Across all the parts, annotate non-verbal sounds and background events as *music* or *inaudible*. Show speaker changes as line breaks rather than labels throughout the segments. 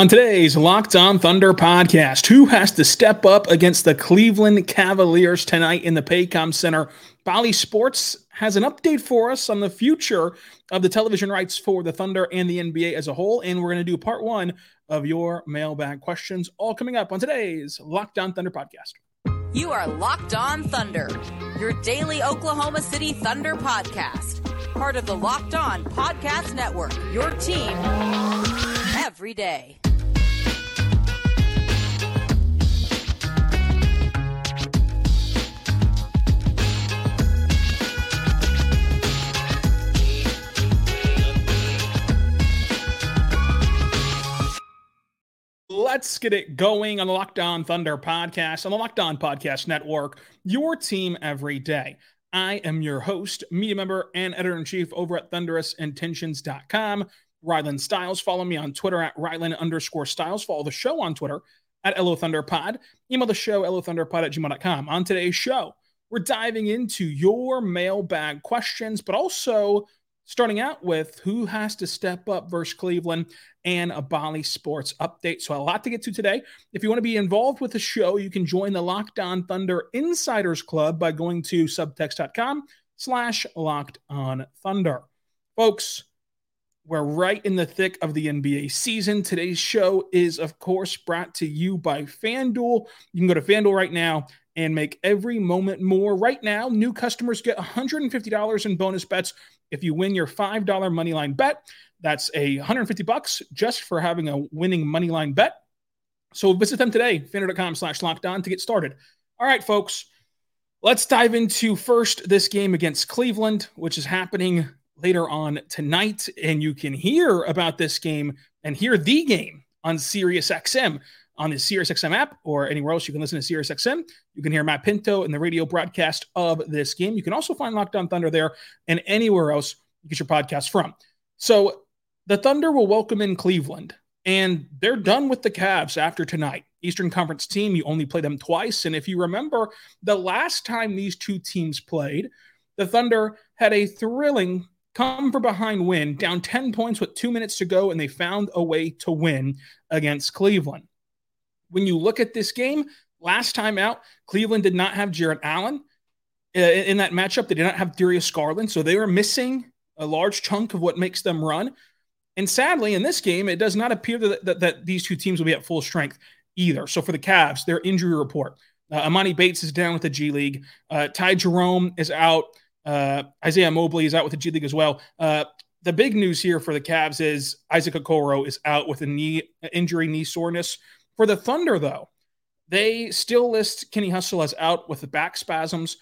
On today's Locked On Thunder podcast, who has to step up against the Cleveland Cavaliers tonight in the Paycom Center? Bally Sports has an update for us on the future of the television rights for the Thunder and the NBA as a whole. And we're going to do part one of your mailbag questions, all coming up on today's Locked On Thunder podcast.
You are Locked On Thunder, your daily Oklahoma City Thunder podcast, part of the Locked On Podcast Network, your team every day.
Let's get it going on the Locked On Thunder podcast on the Locked On Podcast Network, your team every day. I am your host, media member, and editor in chief over at thunderousintentions.com. Rylan Stiles. Follow me on Twitter at Rylan underscore Stiles. Follow the show on Twitter at LO. Email the show, LOThunderpod at gmail.com. On today's show, we're diving into your mailbag questions, but also starting out with who has to step up versus Cleveland and a Bally Sports update. So, a lot to get to today. If you want to be involved with the show, you can join the Locked On Thunder Insiders Club by going to subtext.com slash locked on thunder. Folks, we're right in the thick of the NBA season. Today's show is, of course, brought to you by FanDuel. You can go to FanDuel right now and make every moment more. Right now, new customers get $150 in bonus bets if you win your $5 moneyline bet. That's a 150 bucks just for having a winning moneyline bet. So visit them today, fanduel.com slash locked on to get started. All right, folks, let's dive into first this game against Cleveland, which is happening later on tonight. And you can hear about this game and hear the game on SiriusXM on the SiriusXM app or anywhere else you can listen to SiriusXM. You can hear Matt Pinto in the radio broadcast of this game. You can also find Locked On Thunder there and anywhere else you get your podcast from. So the Thunder will welcome in Cleveland, and they're done with the Cavs after tonight. Eastern Conference team, you only play them twice. And if you remember, the last time these two teams played, the Thunder had a thrilling come from behind win, down 10 points with two minutes to go, and they found a way to win against Cleveland. When you look at this game, last time out, Cleveland did not have Jarrett Allen uh, in that matchup. They did not have Darius Garland, so they were missing a large chunk of what makes them run. And sadly, in this game, it does not appear that, that, that these two teams will be at full strength either. So for the Cavs, their injury report uh, Emoni Bates is down with the G League. Uh, Ty Jerome is out. Uh, Isaiah Mobley is out with the G League as well. Uh, the big news here for the Cavs is Isaac Okoro is out with a knee injury, knee soreness. For the Thunder, though, they still list Kenny Hustle as out with the back spasms.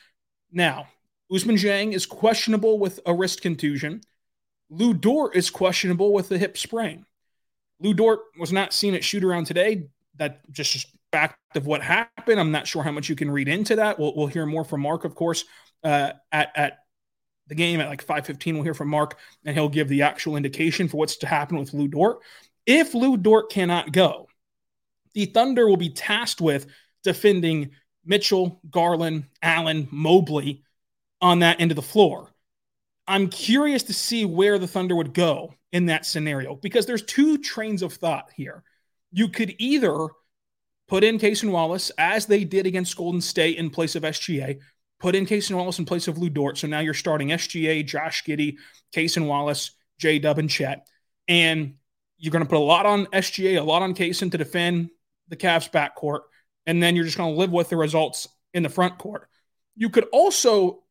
Now, Ousmane Dieng is questionable with a wrist contusion. Lu Dort is questionable with a hip sprain. Lu Dort was not seen at shoot around today. That just fact of what happened. I'm not sure how much you can read into that. We'll, we'll hear more from Mark, of course, uh, at at the game at like 5:15. We'll hear from Mark, and he'll give the actual indication for what's to happen with Lu Dort. If Lu Dort cannot go, the Thunder will be tasked with defending Mitchell, Garland, Allen, Mobley on that end of the floor. I'm curious to see where the Thunder would go in that scenario because there's two trains of thought here. You could either put in Cason Wallace as they did against Golden State in place of SGA, put in Cason Wallace in place of Lu Dort. So now you're starting SGA, Josh Giddey, Cason Wallace, J Dub, and Chet. And you're going to put a lot on SGA, a lot on Cason to defend the Cavs backcourt. And then you're just going to live with the results in the front court. You could also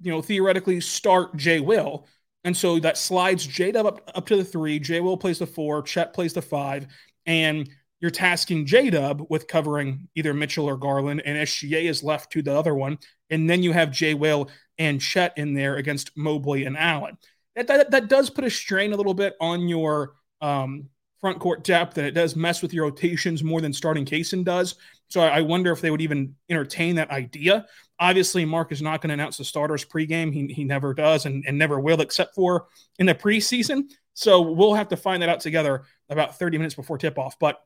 you know, theoretically start Jay Will. And so that slides J Dub up, up to the three. Jay Will plays the four. Chet plays the five. And you're tasking J Dub with covering either Mitchell or Garland, and SGA is left to the other one. And then you have Jay Will and Chet in there against Mobley and Allen. That, that, that does put a strain a little bit on your um, front court depth, and it does mess with your rotations more than starting Cason does. So I wonder if they would even entertain that idea. Obviously, Mark is not going to announce the starters pregame. He, he never does and, and never will, except for in the preseason. So we'll have to find that out together about 30 minutes before tip off. But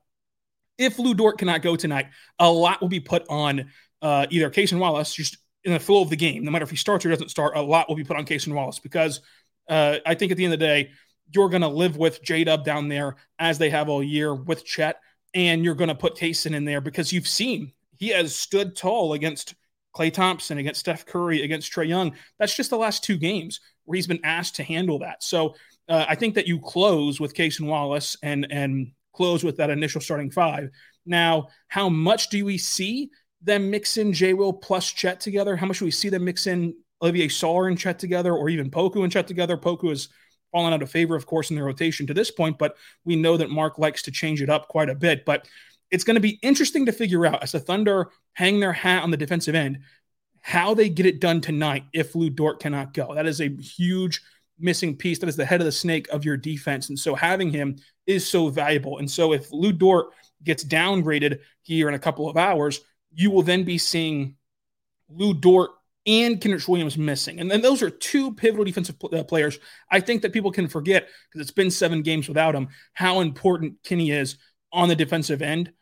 if Lu Dort cannot go tonight, a lot will be put on uh, either Cason Wallace, just in the flow of the game. No matter if he starts or doesn't start, a lot will be put on Cason Wallace because uh, I think at the end of the day, you're going to live with J Dub down there as they have all year with Chet, and you're going to put Cason in there because you've seen he has stood tall against Klay Thompson, against Steph Curry, against Trae Young. That's just the last two games where he's been asked to handle that. So uh, I think that you close with Cason Wallace and and close with that initial starting five. Now, how much do we see them mix in J Will plus Chet together? How much do we see them mix in Olivier Sarr and Chet together, or even Poku and Chet together? Poku has fallen out of favor, of course, in the rotation to this point, but we know that Mark likes to change it up quite a bit. But it's going to be interesting to figure out as the Thunder hang their hat on the defensive end how they get it done tonight if Lu Dort cannot go. That is a huge missing piece. That is the head of the snake of your defense. And so having him is so valuable. And so if Lu Dort gets downgraded here in a couple of hours, you will then be seeing Lu Dort and Kenrich Williams missing. And then those are two pivotal defensive uh, players. I think that people can forget because it's been seven games without him, how important Kenny is on the defensive end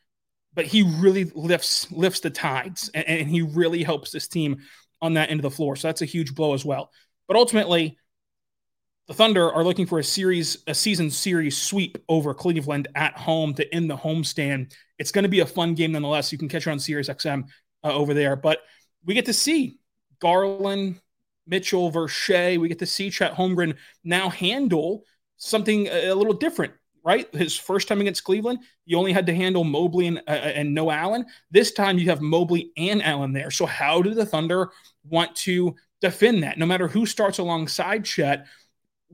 but he really lifts lifts the tides and, and, he really helps this team on that end of the floor. So that's a huge blow as well. But ultimately, the Thunder are looking for a series, a season series sweep over Cleveland at home to end the homestand. It's going to be a fun game nonetheless. You can catch it on Sirius XM uh, over there. But we get to see Garland, Mitchell Shai. We get to see Chet Holmgren now handle something a little different right? His first time against Cleveland, you only had to handle Mobley and, uh, and no Allen. This time you have Mobley and Allen there. So how do the Thunder want to defend that? No matter who starts alongside Chet,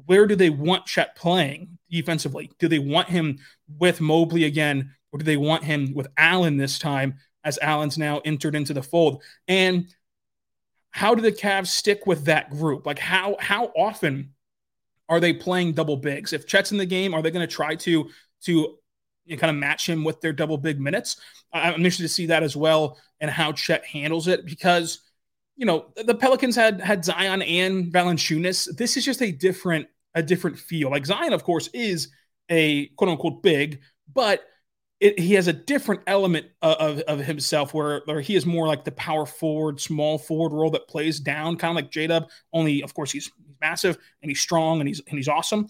where do they want Chet playing defensively? Do they want him with Mobley again, or do they want him with Allen this time as Allen's now entered into the fold? And how do the Cavs stick with that group? Like how how often are they playing double bigs? If Chet's in the game, are they going to try to to you know, kind of match him with their double big minutes? I'm interested to see that as well and how Chet handles it because you know the Pelicans had had Zion and Valanciunas. This is just a different a different feel. Like Zion, of course, is a quote unquote big, but it, he has a different element of, of himself where, where he is more like the power forward, small forward role that plays down, kind of like J Dub. Only, of course, he's, massive and he's strong and he's and he's awesome.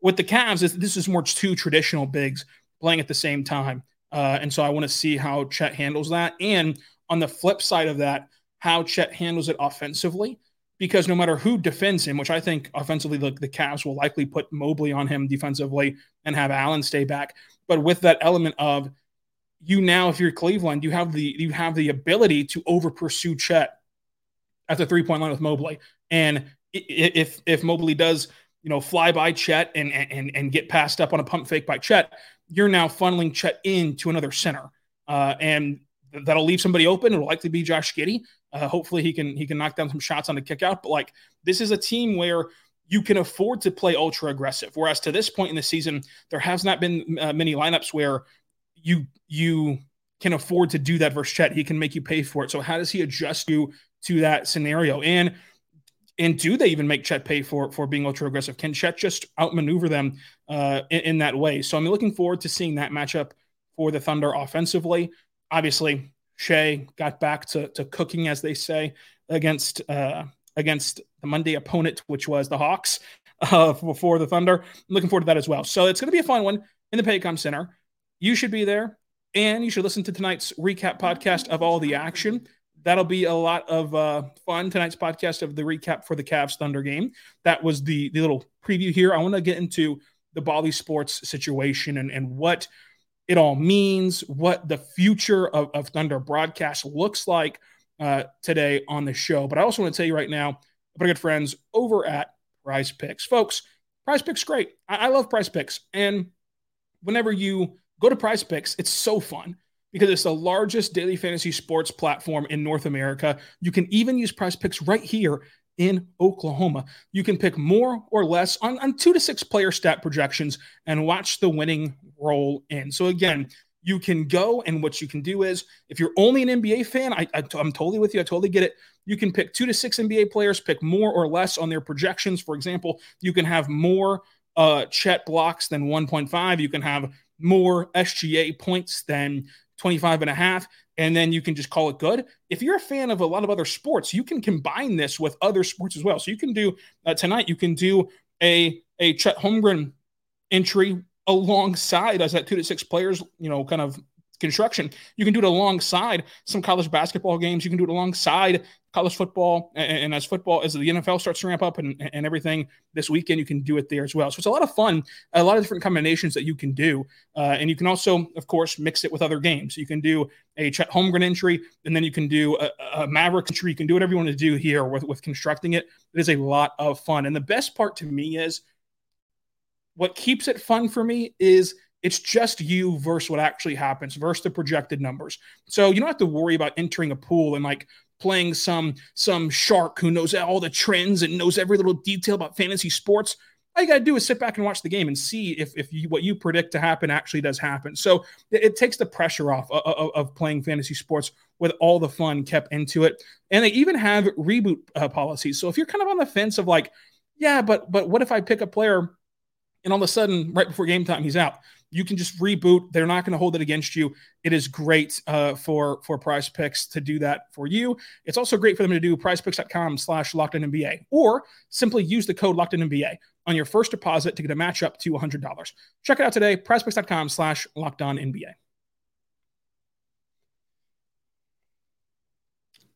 With the Cavs, this is more two traditional bigs playing at the same time, uh, and so I want to see how Chet handles that. And on the flip side of that, how Chet handles it offensively because no matter who defends him, which I think offensively the, the Cavs will likely put Mobley on him defensively and have Allen stay back. But with that element of you now, if you're Cleveland, you have the you have the ability to over pursue Chet at the three point line with Mobley. And if if Mobley does, you know, fly by Chet and and and get passed up on a pump fake by Chet, you're now funneling Chet into another center. Uh, and that'll leave somebody open. It'll likely be Josh Giddey. Uh, hopefully he can he can knock down some shots on the kick out. But like this is a team where you can afford to play ultra aggressive. Whereas to this point in the season, there has not been uh, many lineups where you you can afford to do that versus Chet. He can make you pay for it. So how does he adjust you to that scenario? And and do they even make Chet pay for for being ultra aggressive? Can Chet just outmaneuver them uh, in, in that way? So I'm looking forward to seeing that matchup for the Thunder offensively. Obviously, Shai got back to, to cooking, as they say, against uh, against the Monday opponent, which was the Hawks *laughs* uh, for the Thunder. I'm looking forward to that as well. So it's going to be a fun one in the Paycom Center. You should be there, and you should listen to tonight's recap podcast of all the action. That'll be a lot of uh, fun. Tonight's podcast of the recap for the Cavs Thunder game. That was the the little preview here. I want to get into the Bally Sports situation and and what it all means, what the future of, of Thunder broadcast looks like uh, today on the show. But I also want to tell you right now about good friends over at Prize Picks. Folks, Prize Picks great. I, I love Prize Picks. And whenever you go to Prize Picks, it's so fun because it's the largest daily fantasy sports platform in North America. You can even use Prize Picks right here in Oklahoma. You can pick more or less on, on two to six player stat projections and watch the winning roll in. So, again, you can go and what you can do is if you're only an NBA fan, I, I, I'm totally with you. I totally get it. You can pick two to six NBA players, pick more or less on their projections. For example, you can have more uh, Chet blocks than 1.5. You can have more SGA points than 25 and a half and then you can just call it good. If you're a fan of a lot of other sports, you can combine this with other sports as well. So you can do uh, tonight, you can do a a Chet Holmgren entry alongside as that two to six players, you know, kind of construction. You can do it alongside some college basketball games. You can do it alongside college football. And, and, as football, as the NFL starts to ramp up and, and everything this weekend, you can do it there as well. So it's a lot of fun, a lot of different combinations that you can do. Uh, and you can also, of course, mix it with other games. You can do a Chet Holmgren entry, and then you can do a, a Maverick entry. You can do whatever you want to do here with, with constructing it. It is a lot of fun. And the best part to me is what keeps it fun for me is – it's just you versus what actually happens versus the projected numbers. So you don't have to worry about entering a pool and like playing some some shark who knows all the trends and knows every little detail about fantasy sports. All you got to do is sit back and watch the game and see if, if you, what you predict to happen actually does happen. So it, it takes the pressure off of, of, playing fantasy sports with all the fun kept into it. And they even have reboot uh, policies. So if you're kind of on the fence of like, yeah, but but what if I pick a player and all of a sudden right before game time he's out? you can just reboot. They're not going to hold it against you. It is great uh, for for Prize Picks to do that for you. It's also great for them to do PrizePicks.com slash Locked On NBA, or simply use the code Locked On NBA on your first deposit to get a match up to $100. Check it out today. PrizePicks.com slash Locked On NBA.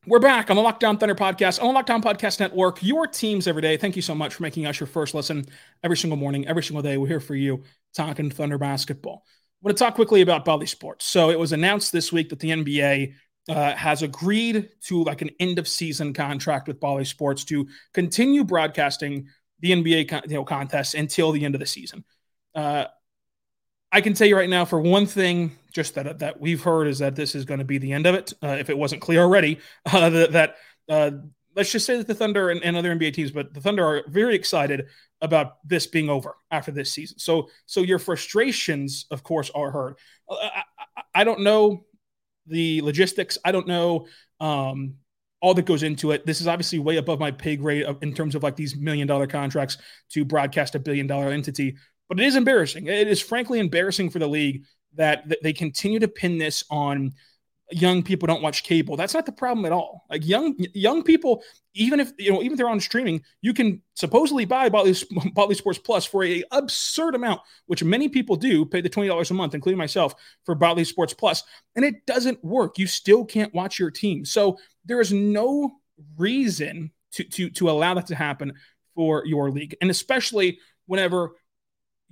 We're back on the Locked On Thunder podcast, on the Locked On Podcast Network, your teams every day. Thank you so much for making us your first listen every single morning, every single day. We're here for you talking Thunder basketball. I want to talk quickly about Bally Sports. So it was announced this week that the NBA uh, has agreed to like an end of season contract with Bally Sports to continue broadcasting the NBA con- you know, contests until the end of the season. Uh, I can tell you right now, for one thing, just that that we've heard is that this is going to be the end of it. Uh, if it wasn't clear already, *laughs* uh, that, uh, let's just say that the Thunder and, and, other NBA teams, but the Thunder are very excited about this being over after this season. So, so your frustrations, of course, are heard. Uh, I, I, I don't know the logistics. I don't know um, all that goes into it. This is obviously way above my pay grade in terms of like these million dollar contracts to broadcast a billion dollar entity. But it is embarrassing. It is frankly embarrassing for the league that, they continue to pin this on young people don't watch cable. That's not the problem at all. Like young young people, even if you know, even if they're on streaming, you can supposedly buy Bally, *laughs* Bally Sports Plus for a absurd amount, which many people do, pay the twenty dollars a month, including myself, for Bally Sports Plus, and it doesn't work. You still can't watch your team. So there is no reason to to to allow that to happen for your league, and especially whenever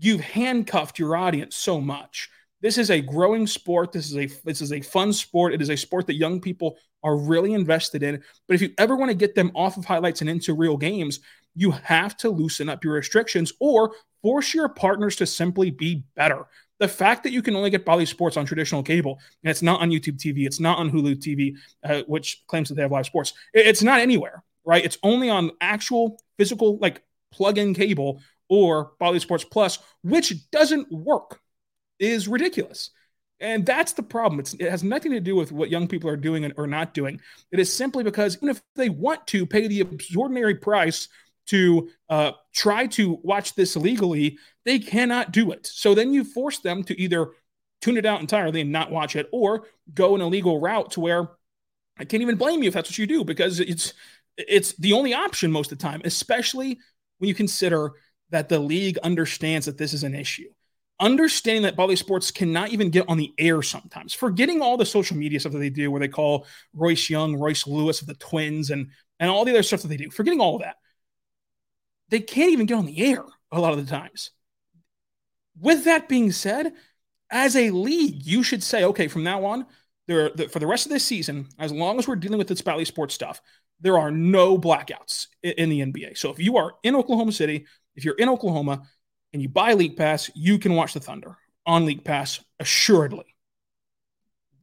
you've handcuffed your audience so much. This is a growing sport. This is a this is a fun sport. It is a sport that young people are really invested in. But if you ever want to get them off of highlights and into real games, you have to loosen up your restrictions or force your partners to simply be better. The fact that you can only get Bally Sports on traditional cable and it's not on YouTube TV, it's not on Hulu TV, uh, which claims that they have live sports, it's not anywhere, right? It's only on actual physical, like plug in cable or Bally Sports Plus, which doesn't work, is ridiculous. And that's the problem. It's, it has nothing to do with what young people are doing or not doing. It is simply because even if they want to pay the extraordinary price to uh, try to watch this illegally, they cannot do it. So then you force them to either tune it out entirely and not watch it, or go an illegal route to where I can't even blame you if that's what you do because it's it's the only option most of the time, especially when you consider that the league understands that this is an issue. Understanding that Bally Sports cannot even get on the air sometimes, forgetting all the social media stuff that they do, where they call Royce Young, Royce Lewis of the Twins, and and all the other stuff that they do, forgetting all of that, they can't even get on the air a lot of the times. With that being said, as a league, you should say, okay, from now on, there the, for the rest of this season, as long as we're dealing with this Bally Sports stuff, there are no blackouts in, in the NBA. So if you are in Oklahoma City, if you're in Oklahoma and you buy League Pass, you can watch the Thunder on League Pass assuredly.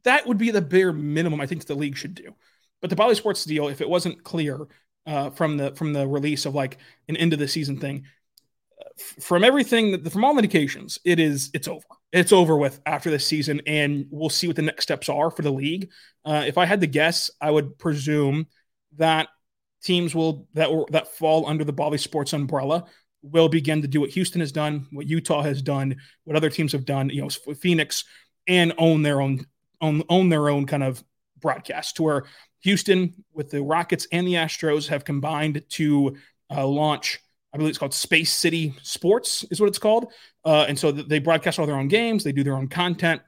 That would be the bare minimum I think the league should do. But the Bally Sports deal, if it wasn't clear uh, from the from the release of like an end of the season thing, from everything that from all indications, it is it's over. It's over with after this season, and we'll see what the next steps are for the league. Uh, if I had to guess, I would presume that teams will that that fall under the Bally Sports umbrella will begin to do what Houston has done, what Utah has done, what other teams have done, you know, Phoenix, and own their own own own their own kind of broadcast to where Houston with the Rockets and the Astros have combined to uh, launch I believe it's called Space City Sports, is what it's called. Uh, and so they broadcast all their own games, they do their own content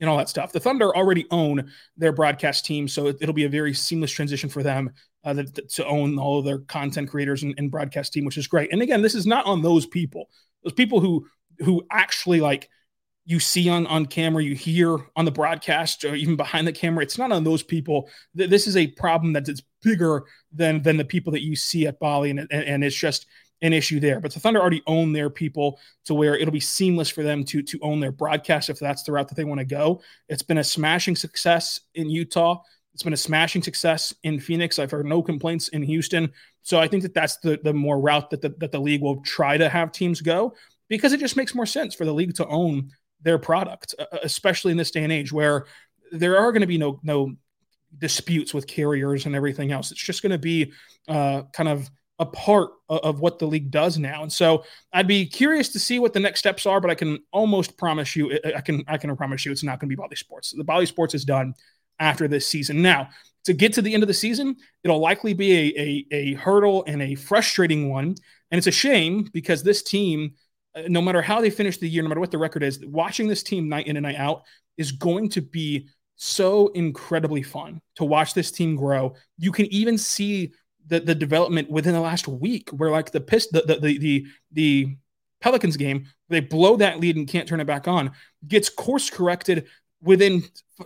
and all that stuff. The Thunder already own their broadcast team, so it, will be a very seamless transition for them uh, that, to own all of their content creators and, and broadcast team, which is great. And again, this is not on those people; those people who who actually like you see on on camera, you hear on the broadcast, or even behind the camera. It's not on those people. This is a problem that is bigger than than the people that you see at Bally, and and, and it's just an issue there. But the Thunder already own their people to where it'll be seamless for them to to own their broadcast if that's the route that they want to go. It's been a smashing success in Utah. It's been a smashing success in Phoenix. I've heard no complaints in Houston. So I think that that's the the more route that the, that the league will try to have teams go because it just makes more sense for the league to own their product, especially in this day and age where there are going to be no no disputes with carriers and everything else. It's just going to be uh, kind of a part of what the league does now. And so I'd be curious to see what the next steps are, but I can almost promise you, I can, I can promise you it's not going to be Bally Sports. The Bally Sports is done after this season. Now, to get to the end of the season, it'll likely be a, a, a hurdle and a frustrating one. And it's a shame because this team, uh, no matter how they finish the year, no matter what the record is, watching this team night in and night out is going to be so incredibly fun to watch this team grow. You can even see the, the development within the last week where like the piss the, the the the, the Pelicans game, they blow that lead and can't turn it back on, gets course corrected within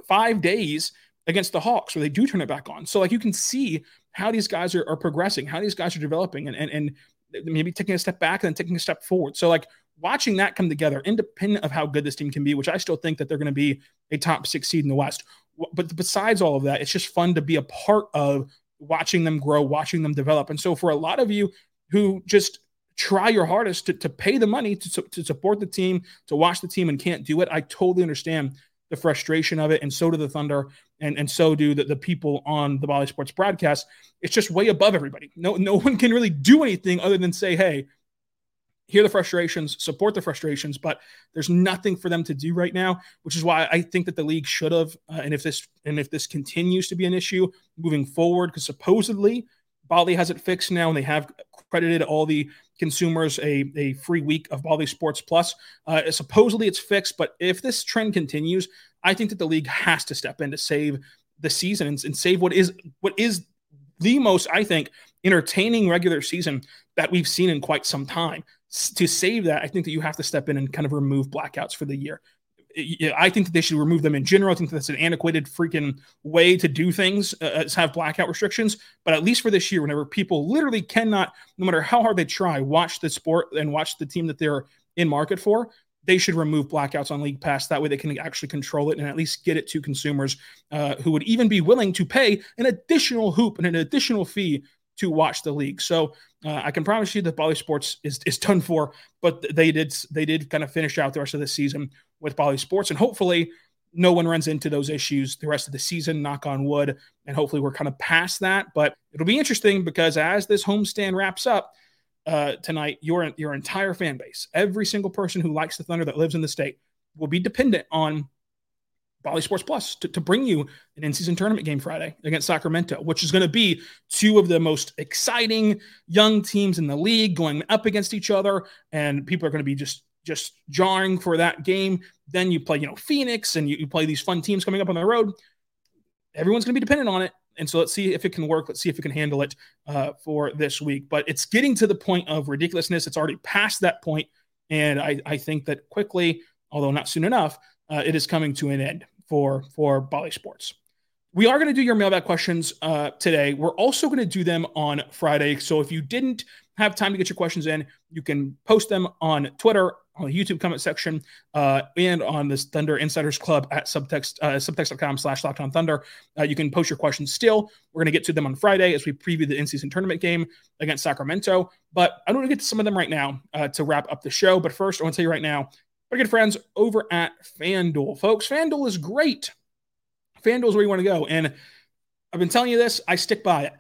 five days against the Hawks, where they do turn it back on. So like you can see how these guys are, are progressing, how these guys are developing, and, and and maybe taking a step back and then taking a step forward. So like watching that come together, independent of how good this team can be, which I still think that they're going to be a top six seed in the West. But besides all of that, it's just fun to be a part of watching them grow, watching them develop. And so for a lot of you who just try your hardest to, to pay the money to, to support the team, to watch the team and can't do it, I totally understand the frustration of it. And so do the Thunder and, and so do the, the people on the Bally Sports broadcast. It's just way above everybody. No, no one can really do anything other than say, hey, hear the frustrations, support the frustrations, but there's nothing for them to do right now, which is why I think that the league should have. Uh, and if this and if this continues to be an issue moving forward, because supposedly Bally has it fixed now, and they have credited all the consumers a, a free week of Bally Sports Plus. Uh, supposedly it's fixed, but if this trend continues, I think that the league has to step in to save the season and, and save what is what is the most, I think, entertaining regular season that we've seen in quite some time to save that, I think that you have to step in and kind of remove blackouts for the year. I think that they should remove them in general. I think that's an antiquated freaking way to do things, uh, have blackout restrictions. But at least for this year, whenever people literally cannot, no matter how hard they try, watch the sport and watch the team that they're in market for, they should remove blackouts on League Pass. That way they can actually control it and at least get it to consumers uh, who would even be willing to pay an additional hoop and an additional fee to watch the league. So uh, I can promise you that Bally Sports is, is done for, but they did they did kind of finish out the rest of the season with Bally Sports, and hopefully no one runs into those issues the rest of the season. Knock on wood, and hopefully we're kind of past that. But it'll be interesting because as this homestand wraps up uh, tonight, your your entire fan base, every single person who likes the Thunder that lives in the state, will be dependent on Bally Sports Plus to, to bring you an in-season tournament game Friday against Sacramento, which is going to be two of the most exciting young teams in the league going up against each other, and people are going to be just just jarring for that game. Then you play, you know, Phoenix, and you, you play these fun teams coming up on the road. Everyone's going to be dependent on it, and so let's see if it can work. Let's see if it can handle it uh, for this week. But it's getting to the point of ridiculousness. It's already past that point, and I, I think that quickly, although not soon enough, uh, it is coming to an end for for Bally Sports. We are going to do your mailbag questions uh, today. We're also going to do them on Friday. So if you didn't have time to get your questions in, you can post them on Twitter, YouTube comment section, uh, and on this Thunder Insiders Club at subtext uh, subtext.com slash locked on thunder. Uh, you can post your questions still. We're going to get to them on Friday as we preview the in-season tournament game against Sacramento. But I want to get to some of them right now uh, to wrap up the show. But first, I want to tell you right now, our good friends over at FanDuel. Folks, FanDuel is great. FanDuel is where you want to go. And I've been telling you this, I stick by it.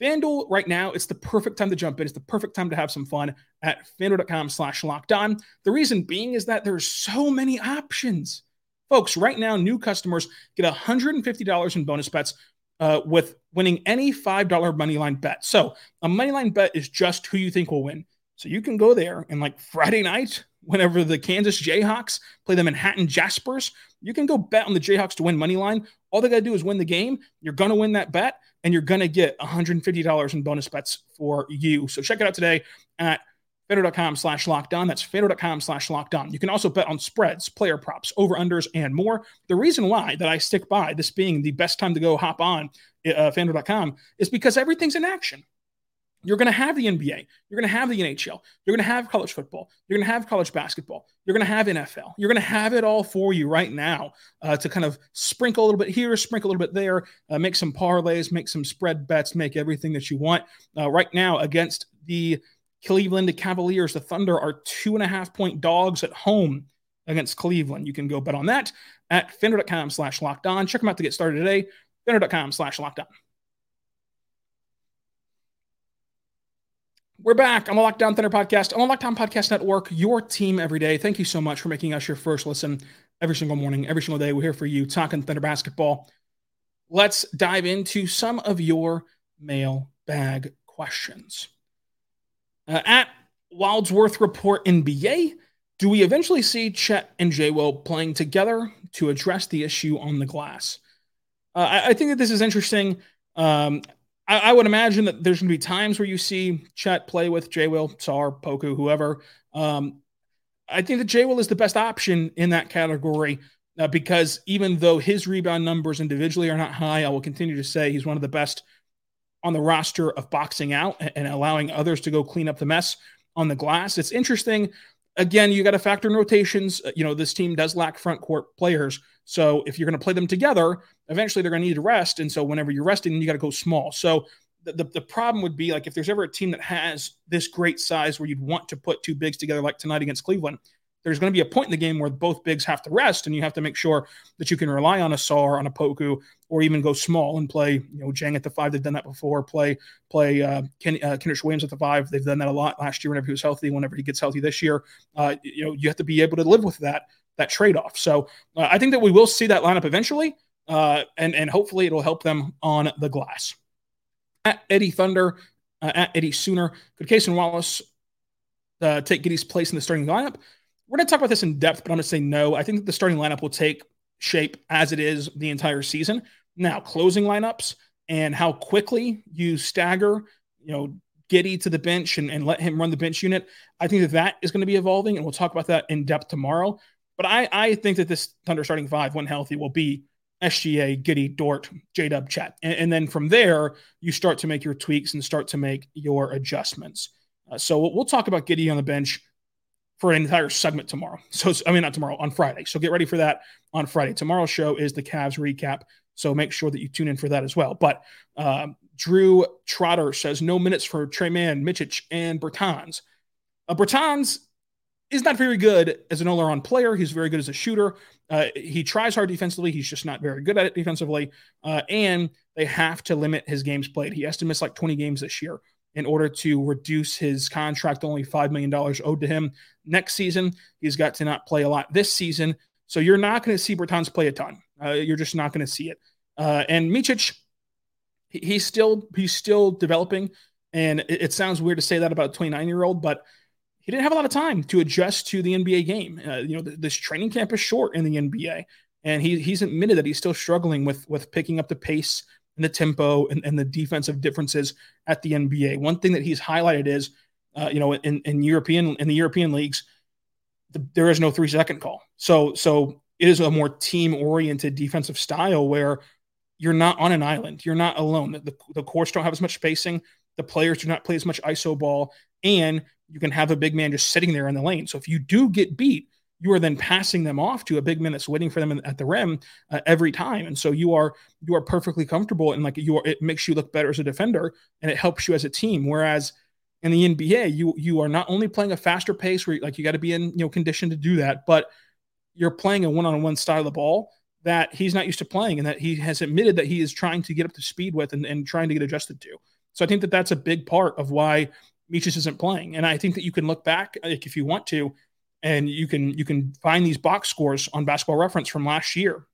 FanDuel right now, it's the perfect time to jump in. It's the perfect time to have some fun at fanduel.com slash locked on. The reason being is that there's so many options. Folks, right now, new customers get $150 in bonus bets uh, with winning any $5 moneyline bet. So a moneyline bet is just who you think will win. So you can go there and like Friday night, whenever the Kansas Jayhawks play the Manhattan Jaspers, you can go bet on the Jayhawks to win money line. All they got to do is win the game. You're going to win that bet and you're going to get $150 in bonus bets for you. So check it out today at fanduel.com slash locked on. That's fanduel.com slash locked on. You can also bet on spreads, player props, over unders, and more. The reason why that I stick by this being the best time to go hop on uh, fanduel.com is because everything's in action. You're going to have the NBA. You're going to have the NHL. You're going to have college football. You're going to have college basketball. You're going to have NFL. You're going to have it all for you right now uh, to kind of sprinkle a little bit here, sprinkle a little bit there, uh, make some parlays, make some spread bets, make everything that you want. Uh, right now, against the Cleveland Cavaliers, the Thunder are two and a half point dogs at home against Cleveland. You can go bet on that at fanduel.com slash locked on. Check them out to get started today. fanduel.com slash locked on. We're back on the Locked On Thunder podcast, on the Locked On Podcast Network, your team every day. Thank you so much for making us your first listen every single morning, every single day. We're here for you talking Thunder basketball. Let's dive into some of your mailbag questions. Uh, at Wildsworth Report NBA, do we eventually see Chet and J Will playing together to address the issue on the glass? Uh, I, I, think that this is interesting. Um, I, I, would imagine that there's going to be times where you see Chet play with J Will, Sarr, Poku, whoever. Um, I think that J Will is the best option in that category uh, because even though his rebound numbers individually are not high, I will continue to say he's one of the best on the roster of boxing out and allowing others to go clean up the mess on the glass. It's interesting. Again, you got to factor in rotations. Uh, you know, this team does lack front court players. So if you're going to play them together, eventually they're going to need to rest. And so whenever you're resting, you got to go small. So the, the, the, problem would be like if there's ever a team that has this great size where you'd want to put two bigs together like tonight against Cleveland, there's going to be a point in the game where both bigs have to rest, and you have to make sure that you can rely on a Sarr, on a Poku, or even go small and play, you know, Jang at the five. They've done that before. Play, play uh, Ken, uh, Kenrich Williams at the five. They've done that a lot last year whenever he was healthy. Whenever he gets healthy this year, uh, you know, you have to be able to live with that that trade off. So uh, I think that we will see that lineup eventually, uh, and and hopefully it'll help them on the glass. At Eddie Thunder, uh, at Eddie Sooner, could Cason Wallace uh, take Giddey's place in the starting lineup? We're going to talk about this in depth, but I'm going to say no. I think the starting lineup will take shape as it is the entire season. Now, closing lineups and how quickly you stagger, you know, Giddey to the bench and, and let him run the bench unit. I think that that is going to be evolving, and we'll talk about that in depth tomorrow. But I, I think that this Thunder starting five, when healthy, will be SGA, Giddey, Dort, J Dub, Chet. And, and, then from there, you start to make your tweaks and start to make your adjustments. Uh, so we'll, we'll talk about Giddey on the bench for an entire segment tomorrow. *laughs* So, I mean, not tomorrow, on Friday. So get ready for that on Friday. Tomorrow's show is the Cavs recap. So make sure that you tune in for that as well. But um, Drew Trotter says no minutes for Tre Mann, Micic, and Bertans. Uh, Bertans is not very good as an all-around player. He's very good as a shooter. Uh, he tries hard defensively. He's just not very good at it defensively. Uh, and they have to limit his games played. He has to miss like 20 games this year in order to reduce his contract, only $5 million owed to him next season. He's got to not play a lot this season. So you're not going to see Bertans play a ton. Uh, you're just not going to see it. Uh, and Micic, he's still he's still developing. And it, it, sounds weird to say that about a 29 year old, but he didn't have a lot of time to adjust to the NBA game. Uh, you know, th- this training camp is short in the NBA, and he he's admitted that he's still struggling with with picking up the pace and the tempo and, and the defensive differences at the NBA. One thing that he's highlighted is, uh, you know, in, in European in the European leagues, the, there is no three second call. So so it is a more team oriented defensive style where you're not on an island. You're not alone. The, the courts don't have as much spacing. The players do not play as much ISO ball, and you can have a big man just sitting there in the lane. So if you do get beat, you are then passing them off to a big man that's waiting for them at the rim uh, every time. And so you are you are perfectly comfortable and like you are it makes you look better as a defender and it helps you as a team. Whereas in the NBA you you are not only playing a faster pace where like you got to be in you know condition to do that but you're playing a one-on-one style of ball that he's not used to playing and that he has admitted that he is trying to get up to speed with and, and trying to get adjusted to. So I think that that's a big part of why Micic isn't playing. And I think that you can look back like if you want to and you can you can find these box scores on basketball reference from last year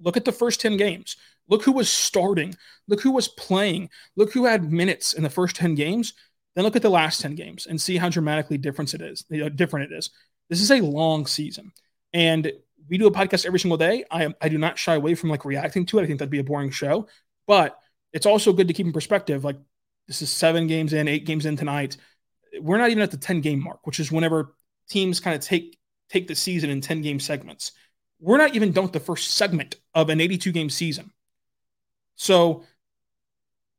Look at the first 10 games. Look who was starting. Look who was playing. Look who had minutes in the first 10 games. Then look at the last 10 games and see how dramatically different it is. Uh, different it is. This is a long season. And we do a podcast every single day. I, am, I do not shy away from like reacting to it. I think that'd be a boring show. But it's also good to keep in perspective. Like this is seven games in, eight games in tonight. We're not even at the 10 game mark, which is whenever teams kind of take take the season in 10 game segments. We're not even done with the first segment of an 82 game season. So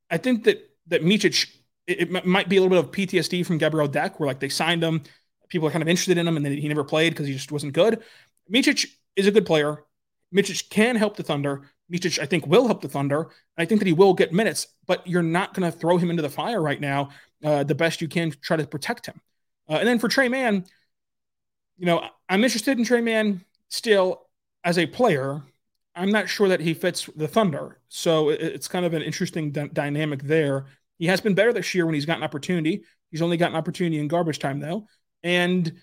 I think that that Micic, it, it might be a little bit of PTSD from Gabriel Deck, where like they signed him, people are kind of interested in him, and then he never played because he just wasn't good. Micic is a good player. Micic can help the Thunder. Micic, I think, will help the Thunder. I think that he will get minutes, but you're not going to throw him into the fire right now. Uh, the best you can try to protect him. Uh, and then for Tre Mann, you know, I'm interested in Tre Mann still as a player. I'm not sure that he fits the Thunder. So it's kind of an interesting d- dynamic there. He has been better this year when he's gotten opportunity. He's only gotten opportunity in garbage time, though. And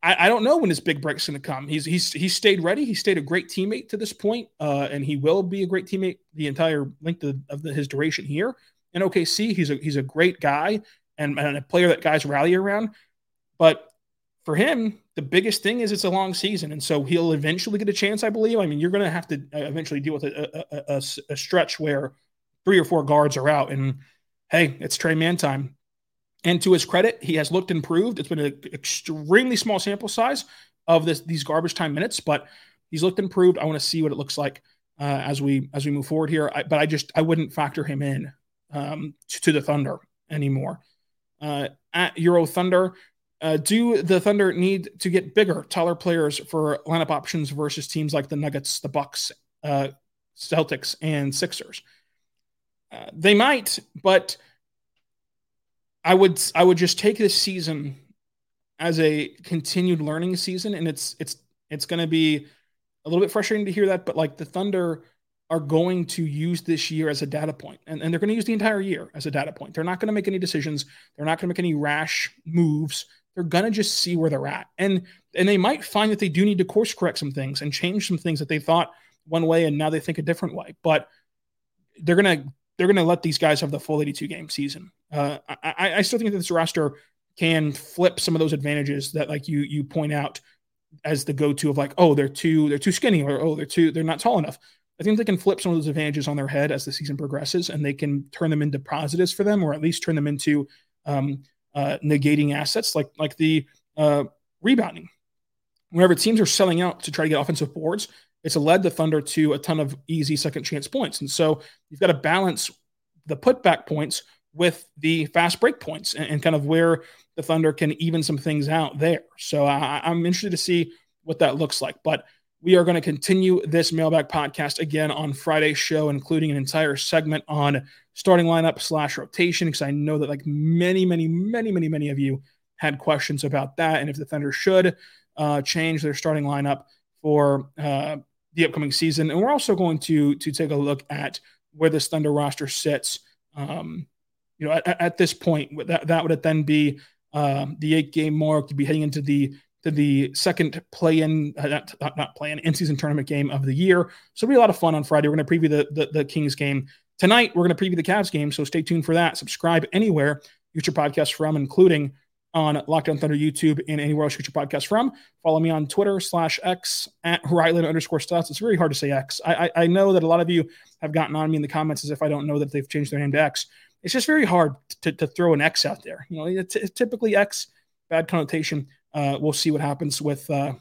I, I don't know when his big break's going to come. He's he's he's stayed ready. He stayed a great teammate to this point, uh, and he will be a great teammate the entire length of, of the, his duration here. In OKC, he's a he's a great guy and, and a player that guys rally around. But for him, the biggest thing is it's a long season, and so he'll eventually get a chance. I believe. I mean, you're going to have to uh, eventually deal with a, a, a, a stretch where three or four guards are out, and hey, it's Tre Mann time. And to his credit, he has looked improved. It's been an extremely small sample size of this these garbage time minutes, but he's looked improved. I want to see what it looks like uh, as we as we move forward here. I, but I just I wouldn't factor him in um, to, to, the Thunder anymore. Uh, at Euro Thunder, uh, do the Thunder need to get bigger, taller players for lineup options versus teams like the Nuggets, the Bucks, uh, Celtics, and Sixers? Uh, they might, but I would I would just take this season as a continued learning season, and it's it's it's going to be a little bit frustrating to hear that, but like the Thunder are going to use this year as a data point, and, and they're going to use the entire year as a data point. They're not going to make any decisions. They're not going to make any rash moves. They're to just see where they're at, and and they might find that they do need to course correct some things and change some things that they thought one way and now they think a different way. But they're gonna they're gonna let these guys have the full 82 game season. Uh, I, I still think that this roster can flip some of those advantages that like you you point out as the go-to of like oh they're too they're too skinny or oh they're too they're not tall enough i think they can flip some of those advantages on their head as the season progresses and they can turn them into positives for them or at least turn them into um, uh, negating assets like like the uh, rebounding whenever teams are selling out to try to get offensive boards it's led the thunder to a ton of easy second chance points and so you've got to balance the putback points with the fast break points and, and, kind of where the Thunder can even some things out there. So I, I'm interested to see what that looks like. But we are going to continue this mailbag podcast again on Friday's show, including an entire segment on starting lineup slash rotation, because I know that like many, many, many, many, many of you had questions about that and if the Thunder should uh, change their starting lineup for uh, the upcoming season. And we're also going to to take a look at where this Thunder roster sits um, you know, at, at this point, that, that would then be um, the eight game mark to be heading into the to the second play in, uh, not, not play in, in season tournament game of the year. So it'll be a lot of fun on Friday. We're going to preview the, the, the Kings game tonight. We're going to preview the Cavs game. So stay tuned for that. Subscribe anywhere your podcast from, including on Locked On Thunder YouTube and anywhere else you get your podcast from. Follow me on Twitter slash X at Rylan underscore stats. It's very hard to say X. I, I, I know that a lot of you have gotten on me in the comments as if I don't know that they've changed their name to X it's just very hard to, to throw an X out there. You know, it's typically X, bad connotation. Uh, we'll see what happens with uh,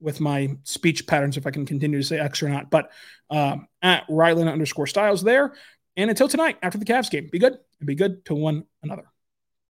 with my speech patterns if I can continue to say X or not. But um, at Rylan underscore Stiles there. And until tonight, after the Cavs game, be good and be good to one another.